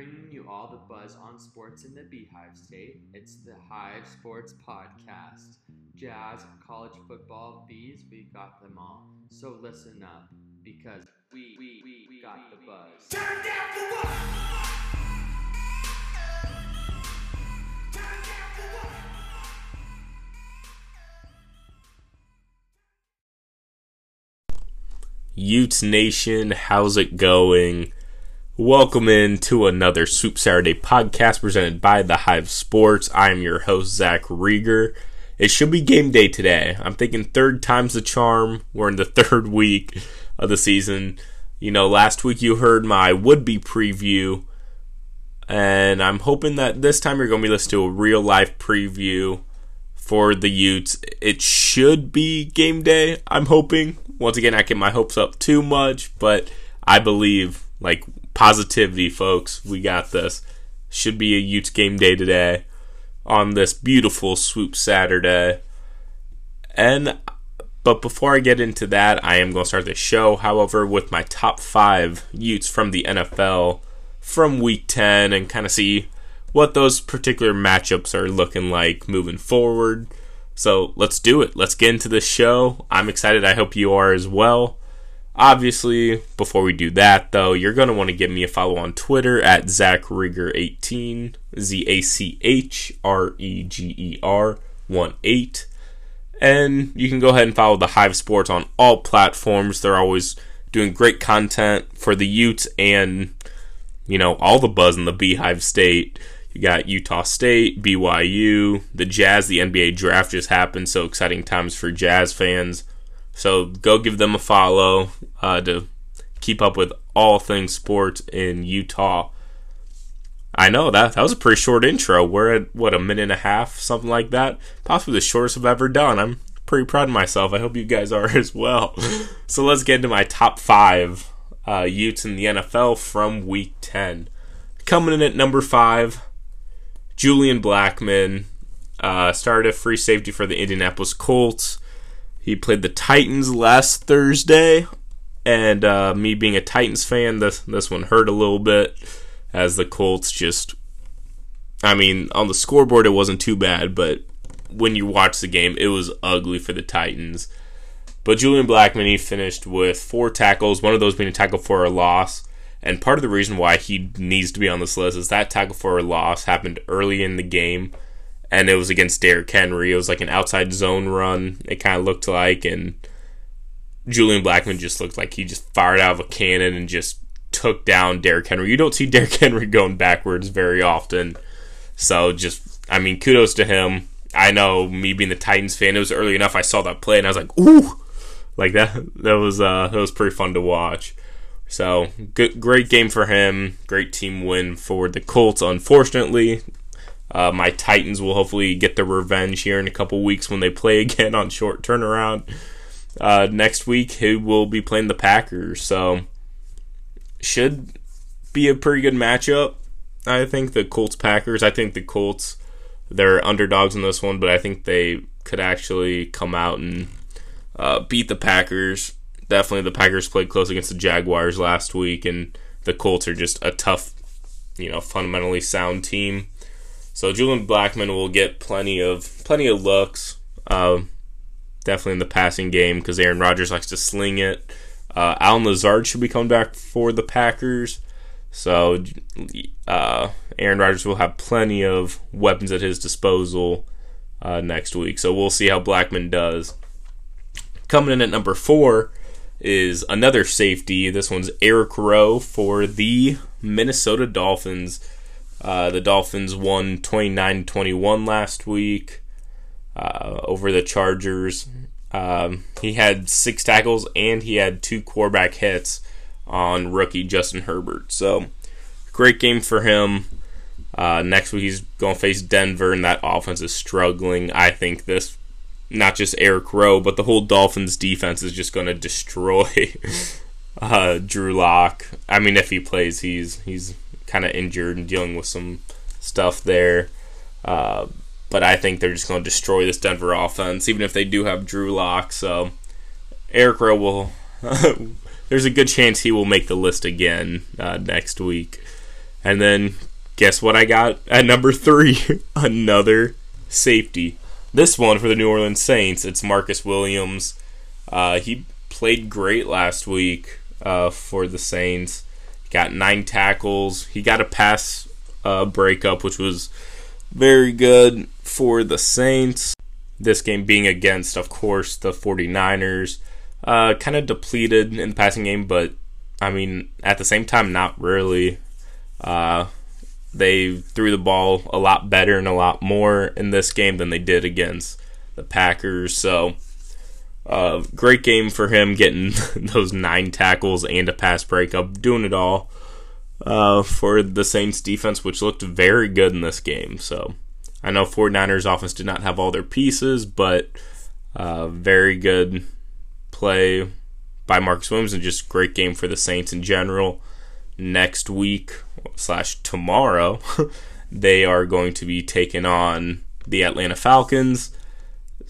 bringing you all the buzz on sports in the Beehive State. It's the Hive Sports Podcast. Jazz, college football, bees, we got them all. So listen up because we, we, we, we got the buzz. Turn down for what? Turn down for what? Utes Nation, how's it going? Welcome in to another Swoop Saturday podcast presented by the Hive Sports. I am your host, Zach Rieger. It should be game day today. I'm thinking third time's the charm. We're in the third week of the season. You know, last week you heard my would be preview, and I'm hoping that this time you're going to be listening to a real life preview for the Utes. It should be game day, I'm hoping. Once again, I get my hopes up too much, but I believe, like, positivity, folks. We got this. Should be a Utes game day today on this beautiful swoop Saturday. And, but before I get into that, I am going to start the show, however, with my top five Utes from the NFL from week 10 and kind of see what those particular matchups are looking like moving forward. So let's do it. Let's get into the show. I'm excited. I hope you are as well. Obviously, before we do that, though, you're going to want to give me a follow on Twitter at ZachRieger18, Z A C H R E G E R 1 8. And you can go ahead and follow the Hive Sports on all platforms. They're always doing great content for the Utes and, you know, all the buzz in the Beehive State. You got Utah State, BYU, the Jazz, the NBA draft just happened, so exciting times for Jazz fans. So go give them a follow uh, to keep up with all things sports in Utah. I know that that was a pretty short intro. We're at what a minute and a half, something like that. Possibly the shortest I've ever done. I'm pretty proud of myself. I hope you guys are as well. so let's get into my top five uh, Utes in the NFL from Week Ten. Coming in at number five, Julian Blackmon uh, started a free safety for the Indianapolis Colts. He played the Titans last Thursday, and uh, me being a Titans fan, this this one hurt a little bit as the Colts just. I mean, on the scoreboard it wasn't too bad, but when you watch the game, it was ugly for the Titans. But Julian Blackmon, he finished with four tackles, one of those being a tackle for a loss. And part of the reason why he needs to be on this list is that tackle for a loss happened early in the game, and it was against Derrick Henry. It was like an outside zone run, it kind of looked like, and Julian Blackmon just looked like he just fired out of a cannon and just took down Derrick Henry. You don't see Derrick Henry going backwards very often. So just, I mean, kudos to him. I know me being the Titans fan, it was early enough. I saw that play and I was like, ooh, like that. That was uh, that was pretty fun to watch. So good, great game for him. Great team win for the Colts. Unfortunately, uh, my Titans will hopefully get their revenge here in a couple weeks when they play again on short turnaround. Uh, next week, he will be playing the Packers. So should be a pretty good matchup. I think the Colts Packers. I think the Colts they're underdogs in this one, but I think they could actually come out and uh, beat the Packers. Definitely, the Packers played close against the Jaguars last week, and the Colts are just a tough, you know, fundamentally sound team. So Julian Blackmon will get plenty of plenty of looks. Uh, definitely in the passing game because Aaron Rodgers likes to sling it. Uh, Allen Lazard should be coming back for the Packers. So uh, Aaron Rodgers will have plenty of weapons at his disposal uh, next week. So we'll see how Blackmon does. Coming in at number four is another safety. This one's Eric Rowe for the Minnesota Dolphins. Uh, the Dolphins won 29 21 last week uh, over the Chargers. Um, he had six tackles and he had two quarterback hits on rookie Justin Herbert. So, great game for him. Uh, next week he's going to face Denver, and that offense is struggling. I think this, not just Eric Rowe, but the whole Dolphins defense is just going to destroy uh, Drew Lock. I mean, if he plays, he's he's kind of injured and dealing with some stuff there. Uh, but I think they're just going to destroy this Denver offense, even if they do have Drew Lock. So Eric Rowe will. there's a good chance he will make the list again uh, next week. And then guess what I got at number three? Another safety. This one for the New Orleans Saints, it's Marcus Williams. Uh, he played great last week uh, for the Saints. Got nine tackles. He got a pass uh, breakup, which was very good for the Saints. This game being against, of course, the 49ers. Uh, kind of depleted in the passing game, but I mean, at the same time, not really. Uh, they threw the ball a lot better and a lot more in this game than they did against the Packers. So, uh, great game for him getting those nine tackles and a pass breakup, doing it all uh, for the Saints defense, which looked very good in this game. So, I know 49ers offense did not have all their pieces, but uh, very good play by Marcus Williams and just great game for the Saints in general. Next week slash tomorrow, they are going to be taking on the Atlanta Falcons.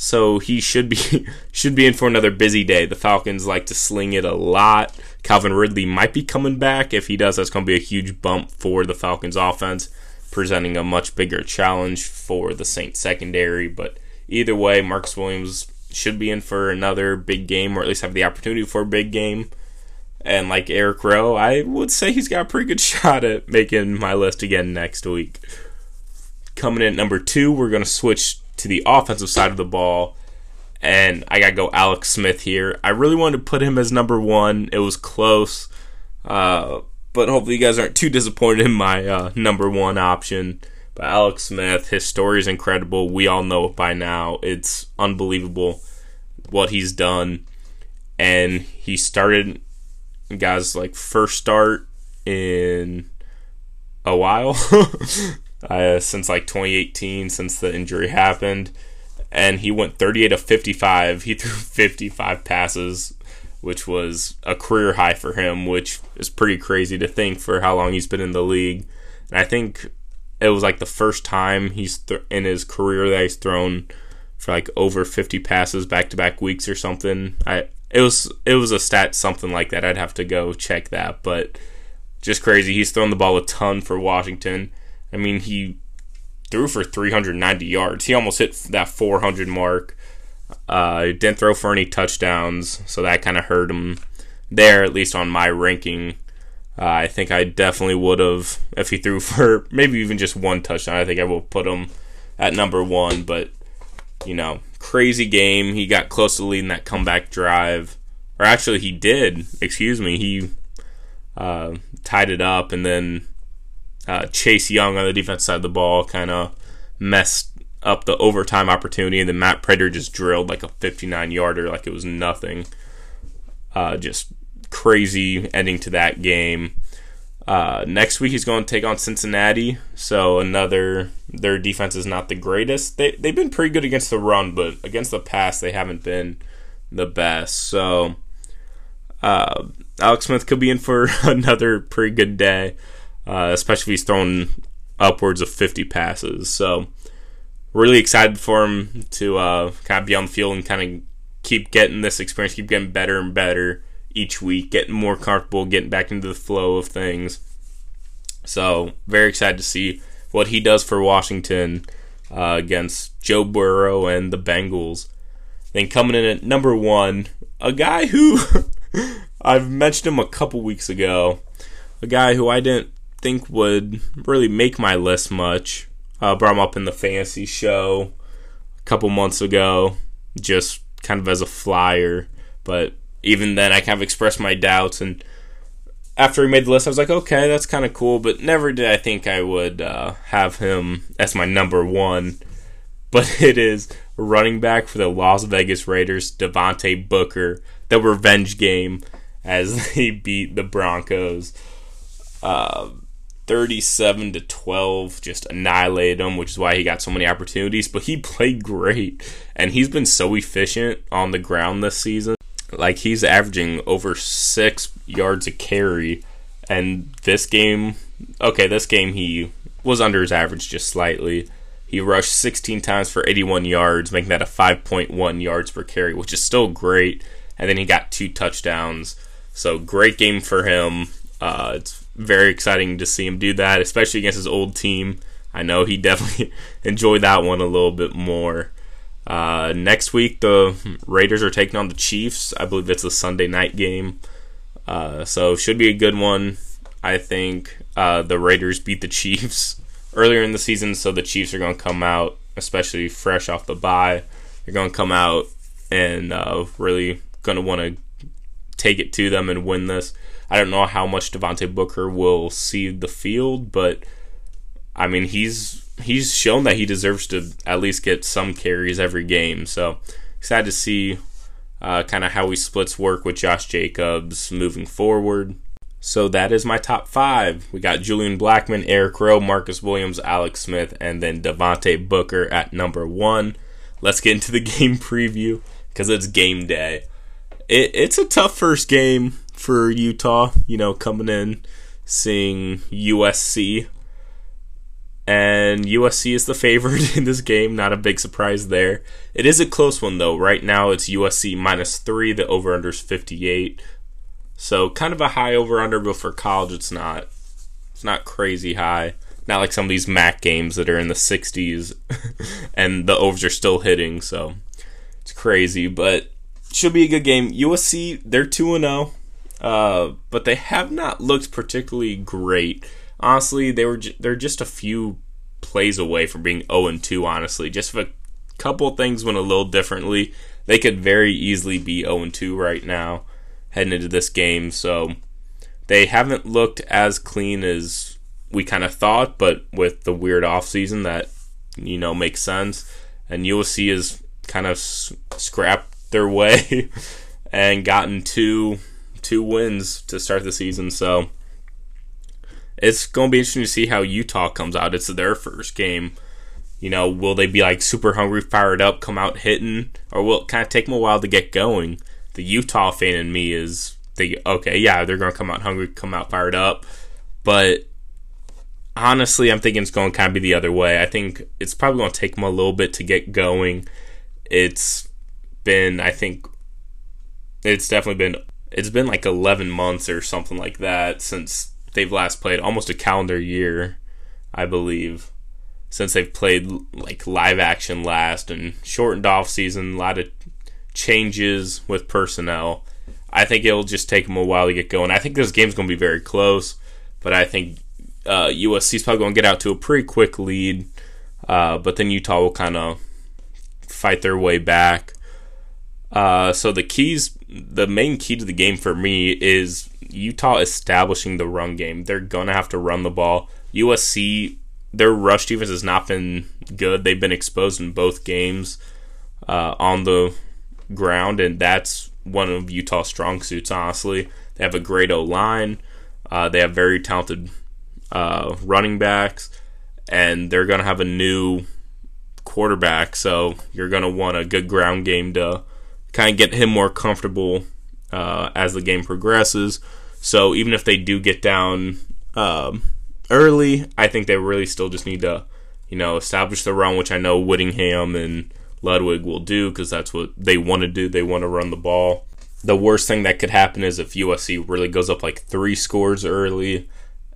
So he should be should be in for another busy day. The Falcons like to sling it a lot. Calvin Ridley might be coming back. If he does, that's going to be a huge bump for the Falcons offense, presenting a much bigger challenge for the Saints secondary. But either way, Marcus Williams should be in for another big game, or at least have the opportunity for a big game. And like Eric Rowe, I would say he's got a pretty good shot at making my list again next week. Coming in at number two, we're going to switch to the offensive side of the ball. And I got to go Alex Smith here. I really wanted to put him as number one. It was close. Uh, but hopefully you guys aren't too disappointed in my uh, number one option. But Alex Smith, his story is incredible. We all know it by now. It's unbelievable what he's done. And he started guys like first start in a while uh, since like 2018 since the injury happened and he went 38 of 55 he threw 55 passes which was a career high for him which is pretty crazy to think for how long he's been in the league and i think it was like the first time he's th- in his career that he's thrown for like over 50 passes back to back weeks or something. I it was it was a stat something like that. I'd have to go check that, but just crazy. He's thrown the ball a ton for Washington. I mean, he threw for 390 yards. He almost hit that 400 mark. Uh, didn't throw for any touchdowns, so that kind of hurt him there, at least on my ranking. Uh, I think I definitely would have if he threw for maybe even just one touchdown. I think I will put him at number one, but you know, crazy game. He got close to leading that comeback drive, or actually, he did. Excuse me, he uh, tied it up, and then uh, Chase Young on the defense side of the ball kind of messed up the overtime opportunity, and then Matt Prater just drilled like a 59 yarder, like it was nothing. Uh, just crazy ending to that game. Uh, next week he's going to take on Cincinnati, so another their defense is not the greatest. They they've been pretty good against the run, but against the pass they haven't been the best. So uh, Alex Smith could be in for another pretty good day, uh, especially if he's throwing upwards of 50 passes. So really excited for him to uh, kind of be on the field and kind of keep getting this experience, keep getting better and better each week, getting more comfortable, getting back into the flow of things. So, very excited to see what he does for Washington uh, against Joe Burrow and the Bengals. Then coming in at number one, a guy who I've mentioned him a couple weeks ago, a guy who I didn't think would really make my list much. Uh, brought him up in the fantasy show a couple months ago, just kind of as a flyer, but even then, I kind of expressed my doubts. And after he made the list, I was like, okay, that's kind of cool. But never did I think I would uh, have him as my number one. But it is running back for the Las Vegas Raiders, Devontae Booker, the revenge game as they beat the Broncos. Uh, 37 to 12 just annihilated him which is why he got so many opportunities but he played great and he's been so efficient on the ground this season like he's averaging over six yards a carry, and this game, okay, this game he was under his average just slightly. He rushed 16 times for 81 yards, making that a 5.1 yards per carry, which is still great. And then he got two touchdowns. So great game for him. Uh, it's very exciting to see him do that, especially against his old team. I know he definitely enjoyed that one a little bit more. Uh, next week, the Raiders are taking on the Chiefs. I believe it's a Sunday night game. Uh, so, should be a good one. I think uh, the Raiders beat the Chiefs earlier in the season, so the Chiefs are going to come out, especially fresh off the bye. They're going to come out and uh, really going to want to take it to them and win this. I don't know how much Devontae Booker will see the field, but I mean he's he's shown that he deserves to at least get some carries every game. So excited to see uh, kind of how he splits work with Josh Jacobs moving forward. So that is my top five. We got Julian Blackmon, Eric Rowe, Marcus Williams, Alex Smith, and then Devontae Booker at number one. Let's get into the game preview because it's game day. It, it's a tough first game for Utah, you know, coming in, seeing USC. And USC is the favorite in this game, not a big surprise there. It is a close one though. Right now it's USC minus three, the over under is 58. So kind of a high over under, but for college it's not it's not crazy high. Not like some of these MAC games that are in the 60s and the overs are still hitting, so it's crazy, but should be a good game. USC, they're 2 0. Uh, but they have not looked particularly great. Honestly, they were they're just a few plays away from being 0 2. Honestly, just if a couple things went a little differently, they could very easily be 0 2 right now heading into this game. So they haven't looked as clean as we kind of thought, but with the weird offseason that you know makes sense. And USC is kind of s- scrapped their way and gotten two two wins to start the season. So it's going to be interesting to see how Utah comes out. It's their first game. You know, will they be like super hungry, fired up, come out hitting, or will it kind of take them a while to get going? The Utah fan in me is the okay, yeah, they're going to come out hungry, come out fired up, but honestly, I'm thinking it's going to kind of be the other way. I think it's probably going to take them a little bit to get going. It's been, I think, it's definitely been it's been like 11 months or something like that since they've last played almost a calendar year i believe since they've played like live action last and shortened off season a lot of changes with personnel. I think it'll just take them a while to get going. I think this game's going to be very close but i think uh, usc's probably going to get out to a pretty quick lead uh, but then utah will kind of fight their way back uh, so the keys, the main key to the game for me is Utah establishing the run game. They're gonna have to run the ball. USC, their rush defense has not been good. They've been exposed in both games uh, on the ground, and that's one of Utah's strong suits. Honestly, they have a great O line. Uh, they have very talented uh, running backs, and they're gonna have a new quarterback. So you're gonna want a good ground game to kind of get him more comfortable uh, as the game progresses. So even if they do get down um, early, I think they really still just need to, you know, establish the run, which I know Whittingham and Ludwig will do because that's what they want to do. They want to run the ball. The worst thing that could happen is if USC really goes up like three scores early,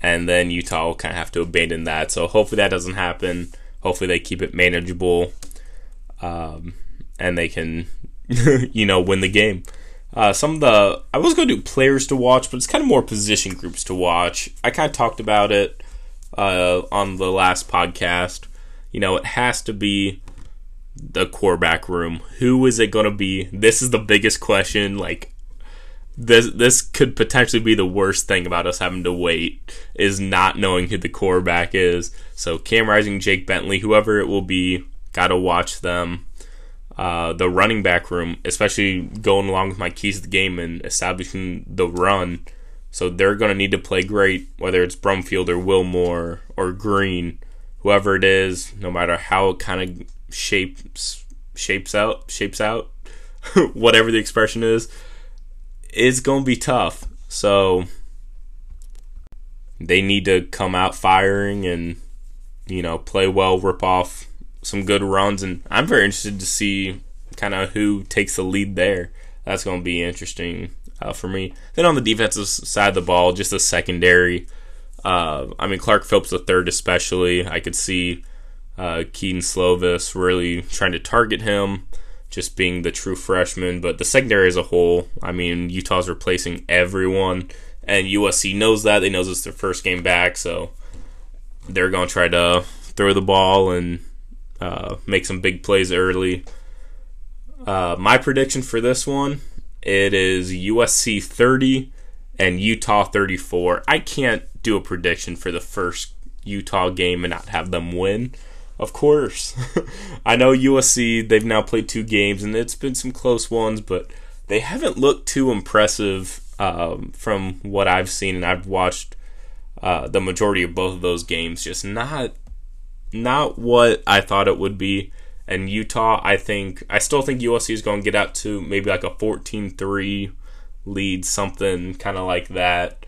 and then Utah will kind of have to abandon that. So hopefully that doesn't happen. Hopefully they keep it manageable, um, and they can you know, win the game. Uh, some of the I was going to do players to watch, but it's kind of more position groups to watch. I kind of talked about it uh, on the last podcast. You know, it has to be the quarterback room. Who is it going to be? This is the biggest question. Like this, this could potentially be the worst thing about us having to wait is not knowing who the quarterback is. So Cam Rising, Jake Bentley, whoever it will be, got to watch them uh, the running back room, especially going along with my keys to the game and establishing the run. So they're going to need to play great, whether it's Brumfield or Wilmore or Green, whoever it is, no matter how it kind of shapes shapes out shapes out, whatever the expression is, it's going to be tough. So they need to come out firing and you know play well, rip off some good runs, and I'm very interested to see kind of who takes the lead there. That's going to be interesting. uh, for me. Then on the defensive side of the ball, just the secondary. Uh, I mean, Clark Phillips the third, especially. I could see uh, Kedon Slovis really trying to target him, just being the true freshman. But the secondary as a whole, I mean, Utah's replacing everyone, and USC knows that. They knows it's their first game back, so they're going to try to throw the ball and uh, make some big plays early. Uh, my prediction for this one, it is USC 30 and Utah 34. I can't do a prediction for the first Utah game and not have them win. Of course. I know USC, they've now played two games and it's been some close ones, but they haven't looked too impressive um, from what I've seen, and I've watched uh, the majority of both of those games. Just not, not what I thought it would be. And Utah, I think, I still think USC is going to get out to maybe like a 14 3 lead, something kind of like that.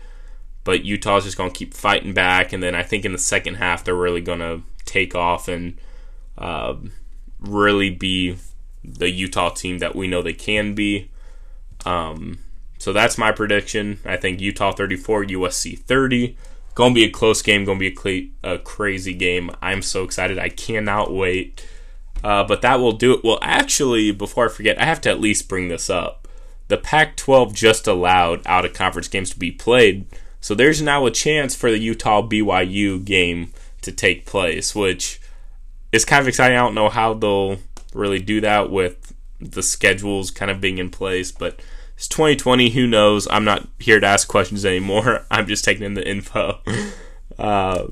But Utah's just going to keep fighting back. And then I think in the second half, they're really going to take off and uh, really be the Utah team that we know they can be. Um, so that's my prediction. I think Utah 34, USC 30. To be a close game. To be a, a, crazy game. I'm so excited. I cannot wait. Uh, but that will do it. Well, actually, before I forget, I have to at least bring this up. The Pac 12 just allowed out of conference games to be played. So there's now a chance for the Utah BYU game to take place, which is kind of exciting. I don't know how they'll really do that with the schedules kind of being in place, but it's 2020. Who knows? I'm not here to ask questions anymore. I'm just taking in the info. Uh,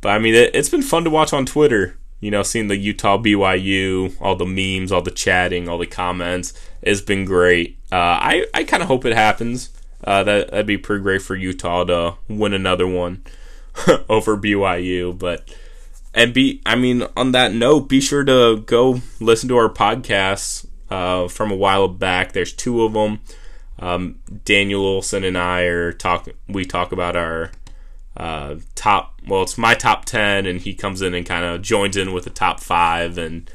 but I mean, it, it's been fun to watch on Twitter. You know, seeing the Utah BYU, all the memes, all the chatting, all the comments. It's been great. Uh, I I kind of hope it happens. Uh, that that'd be pretty great for Utah to win another one. over BYU. But and be I mean on that note, be sure to go listen to our podcasts uh, from a while back. There's two of them. Um, Daniel Olson and I are talk. We talk about our uh, top. Well, it's my top ten, and he comes in and kind of joins in with the top five, and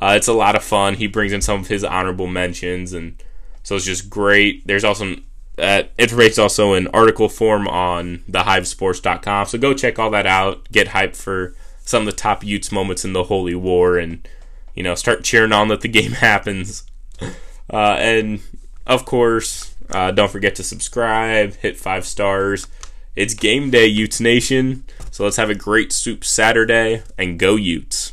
uh, it's a lot of fun. He brings in some of his honorable mentions, and so it's just great. There's also that information also in article form on thehivesports.com. So go check all that out. Get hyped for some of the top Utes moments in the Holy War and, you know, start cheering on that the game happens. Uh, and, of course, uh, don't forget to subscribe, hit five stars. It's game day, Utes Nation. So let's have a great swoop Saturday and go Utes.